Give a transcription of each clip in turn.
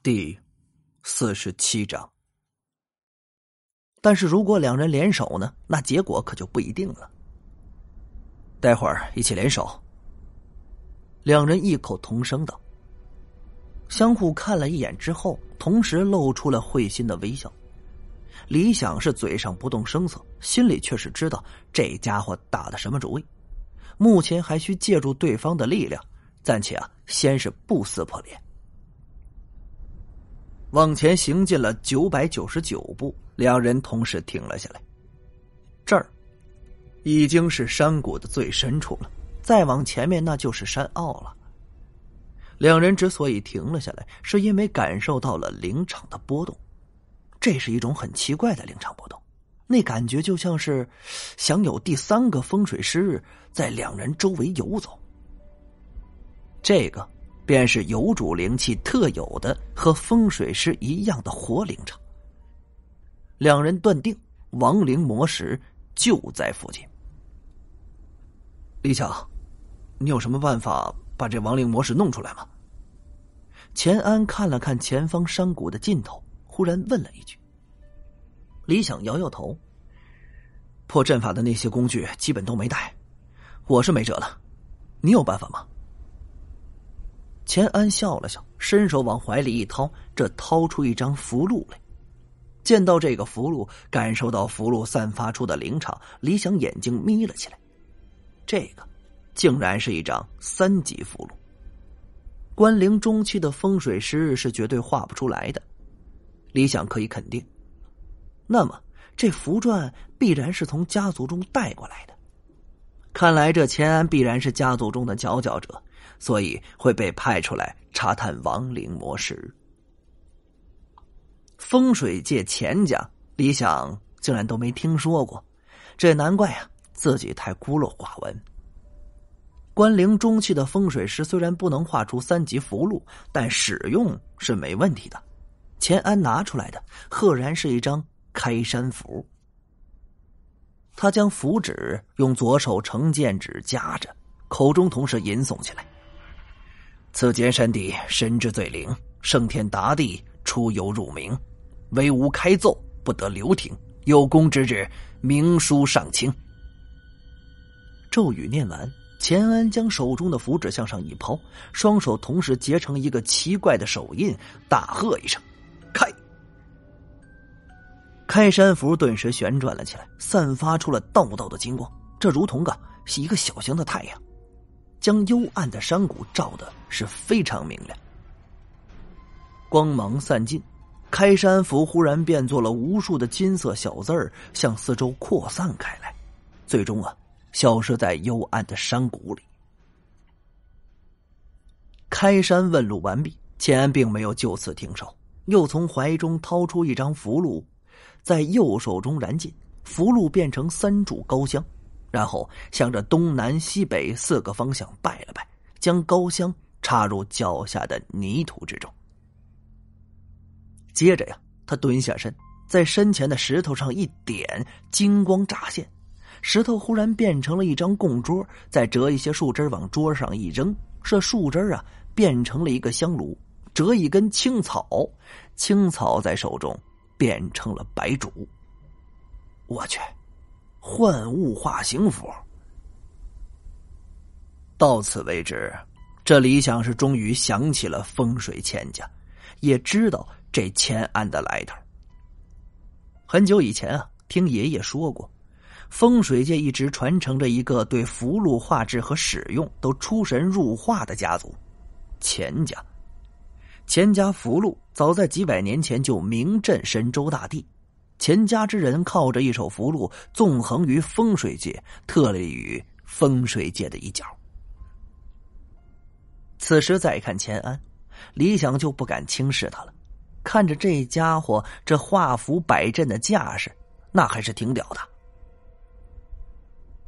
第四十七章。但是如果两人联手呢？那结果可就不一定了。待会儿一起联手。两人异口同声道，相互看了一眼之后，同时露出了会心的微笑。李想是嘴上不动声色，心里却是知道这家伙打的什么主意。目前还需借助对方的力量，暂且啊，先是不撕破脸。往前行进了九百九十九步，两人同时停了下来。这儿已经是山谷的最深处了，再往前面那就是山坳了。两人之所以停了下来，是因为感受到了灵场的波动。这是一种很奇怪的灵场波动，那感觉就像是想有第三个风水师在两人周围游走。这个。便是有主灵气特有的和风水师一样的活灵场。两人断定亡灵魔石就在附近。李强，你有什么办法把这亡灵魔石弄出来吗？钱安看了看前方山谷的尽头，忽然问了一句。李想摇摇头，破阵法的那些工具基本都没带，我是没辙了。你有办法吗？钱安笑了笑，伸手往怀里一掏，这掏出一张符箓来。见到这个符箓，感受到符箓散发出的灵场，李想眼睛眯了起来。这个，竟然是一张三级符箓。关灵中期的风水师是绝对画不出来的，李想可以肯定。那么，这符篆必然是从家族中带过来的。看来，这钱安必然是家族中的佼佼者。所以会被派出来查探亡灵魔石。风水界钱家，李想竟然都没听说过，这也难怪啊，自己太孤陋寡闻。关灵中期的风水师虽然不能画出三级符箓，但使用是没问题的。钱安拿出来的，赫然是一张开山符。他将符纸用左手成剑指夹着，口中同时吟诵起来。此间山地神之最灵，圣天达地出游入冥，唯吾开奏不得留停。有功之日，明书上清。咒语念完，钱安将手中的符纸向上一抛，双手同时结成一个奇怪的手印，大喝一声：“开！”开山符顿时旋转了起来，散发出了道道的金光，这如同个是一个小型的太阳。将幽暗的山谷照的是非常明亮，光芒散尽，开山符忽然变作了无数的金色小字儿，向四周扩散开来，最终啊，消失在幽暗的山谷里。开山问路完毕，钱安并没有就此停手，又从怀中掏出一张符箓，在右手中燃尽，符箓变成三柱高香。然后向着东南西北四个方向拜了拜，将高香插入脚下的泥土之中。接着呀，他蹲下身，在身前的石头上一点，金光乍现，石头忽然变成了一张供桌，再折一些树枝往桌上一扔，这树枝啊变成了一个香炉，折一根青草，青草在手中变成了白烛。我去！幻物化形符。到此为止，这李想是终于想起了风水钱家，也知道这钱安的来头。很久以前啊，听爷爷说过，风水界一直传承着一个对符箓画制和使用都出神入化的家族——钱家。钱家符箓早在几百年前就名震神州大地。钱家之人靠着一手符箓，纵横于风水界，特立于风水界的一角。此时再看钱安，李想就不敢轻视他了。看着这家伙这画符摆阵的架势，那还是挺屌的。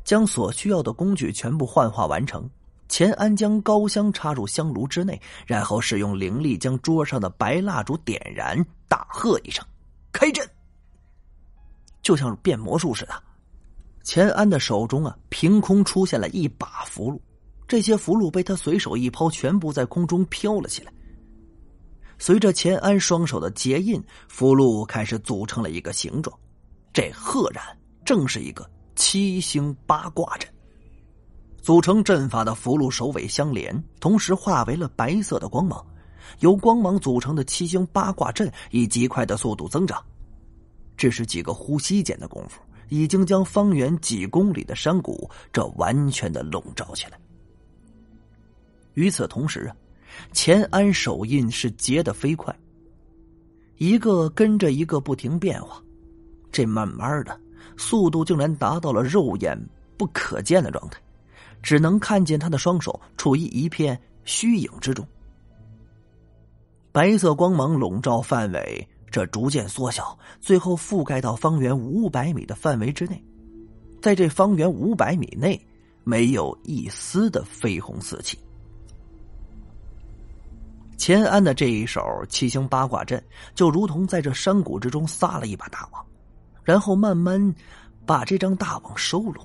将所需要的工具全部幻化完成，钱安将高香插入香炉之内，然后使用灵力将桌上的白蜡烛点燃，大喝一声：“开阵！”就像变魔术似的，钱安的手中啊，凭空出现了一把符箓，这些符箓被他随手一抛，全部在空中飘了起来。随着钱安双手的结印，符箓开始组成了一个形状。这赫然正是一个七星八卦阵。组成阵法的符箓首尾相连，同时化为了白色的光芒。由光芒组成的七星八卦阵以极快的速度增长，只是几个呼吸间的功夫，已经将方圆几公里的山谷这完全的笼罩起来。与此同时啊，钱安手印是结得飞快，一个跟着一个不停变化，这慢慢的速度竟然达到了肉眼不可见的状态，只能看见他的双手处于一片虚影之中。白色光芒笼罩范围，这逐渐缩小，最后覆盖到方圆五百米的范围之内。在这方圆五百米内，没有一丝的绯红四气。钱安的这一手七星八卦阵，就如同在这山谷之中撒了一把大网，然后慢慢把这张大网收拢，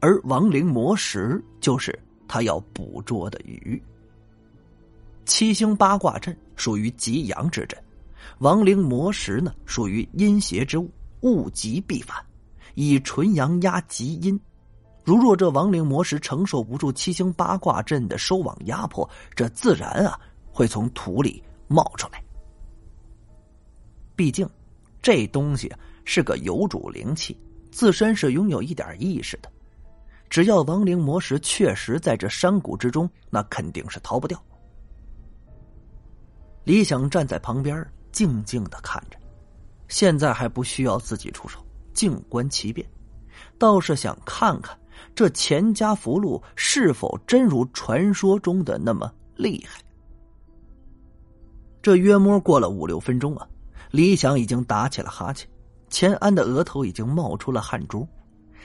而亡灵魔石就是他要捕捉的鱼。七星八卦阵属于极阳之阵，亡灵魔石呢属于阴邪之物，物极必反，以纯阳压极阴。如若这亡灵魔石承受不住七星八卦阵的收网压迫，这自然啊会从土里冒出来。毕竟，这东西是个有主灵气，自身是拥有一点意识的。只要亡灵魔石确实在这山谷之中，那肯定是逃不掉。李想站在旁边，静静的看着。现在还不需要自己出手，静观其变。倒是想看看这钱家福禄是否真如传说中的那么厉害。这约摸过了五六分钟啊，李想已经打起了哈欠，钱安的额头已经冒出了汗珠。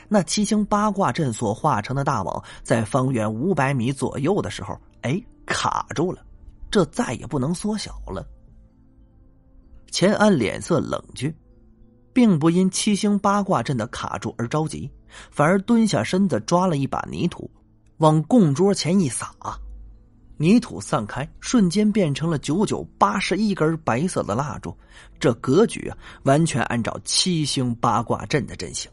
那七星八卦阵所化成的大网，在方圆五百米左右的时候，哎，卡住了。这再也不能缩小了。钱安脸色冷峻，并不因七星八卦阵的卡住而着急，反而蹲下身子抓了一把泥土，往供桌前一撒，泥土散开，瞬间变成了九九八十一根白色的蜡烛。这格局啊，完全按照七星八卦阵的阵型。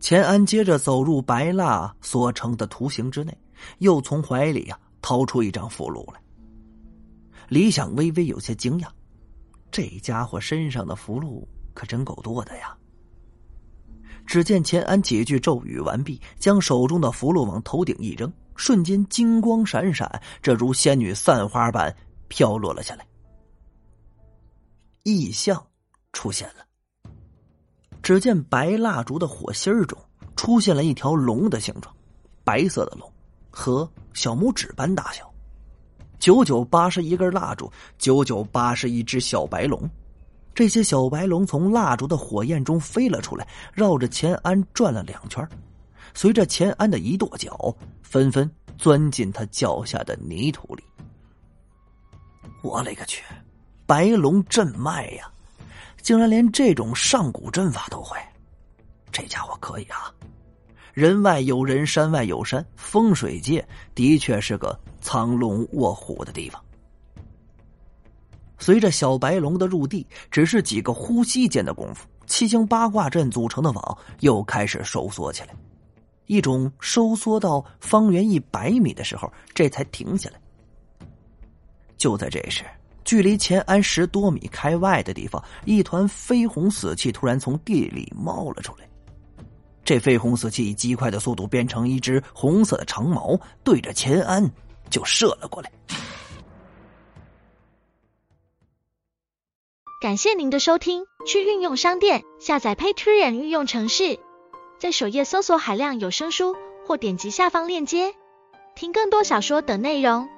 钱安接着走入白蜡所成的图形之内，又从怀里啊。掏出一张符箓来，李想微微有些惊讶，这家伙身上的符箓可真够多的呀。只见钱安几句咒语完毕，将手中的符箓往头顶一扔，瞬间金光闪闪，这如仙女散花般飘落了下来。异象出现了，只见白蜡烛的火芯儿中出现了一条龙的形状，白色的龙。和小拇指般大小，九九八十一根蜡烛，九九八十一只小白龙。这些小白龙从蜡烛的火焰中飞了出来，绕着钱安转了两圈，随着钱安的一跺脚，纷纷钻进他脚下的泥土里。我勒个去！白龙镇脉呀，竟然连这种上古阵法都会，这家伙可以啊！人外有人，山外有山，风水界的确是个藏龙卧虎的地方。随着小白龙的入地，只是几个呼吸间的功夫，七星八卦阵组成的网又开始收缩起来，一种收缩到方圆一百米的时候，这才停下来。就在这时，距离钱安十多米开外的地方，一团绯红死气突然从地里冒了出来。这绯红死气以极快的速度变成一只红色的长矛，对着钱安就射了过来。感谢您的收听，去运用商店下载 Patreon 运用城市，在首页搜索海量有声书，或点击下方链接听更多小说等内容。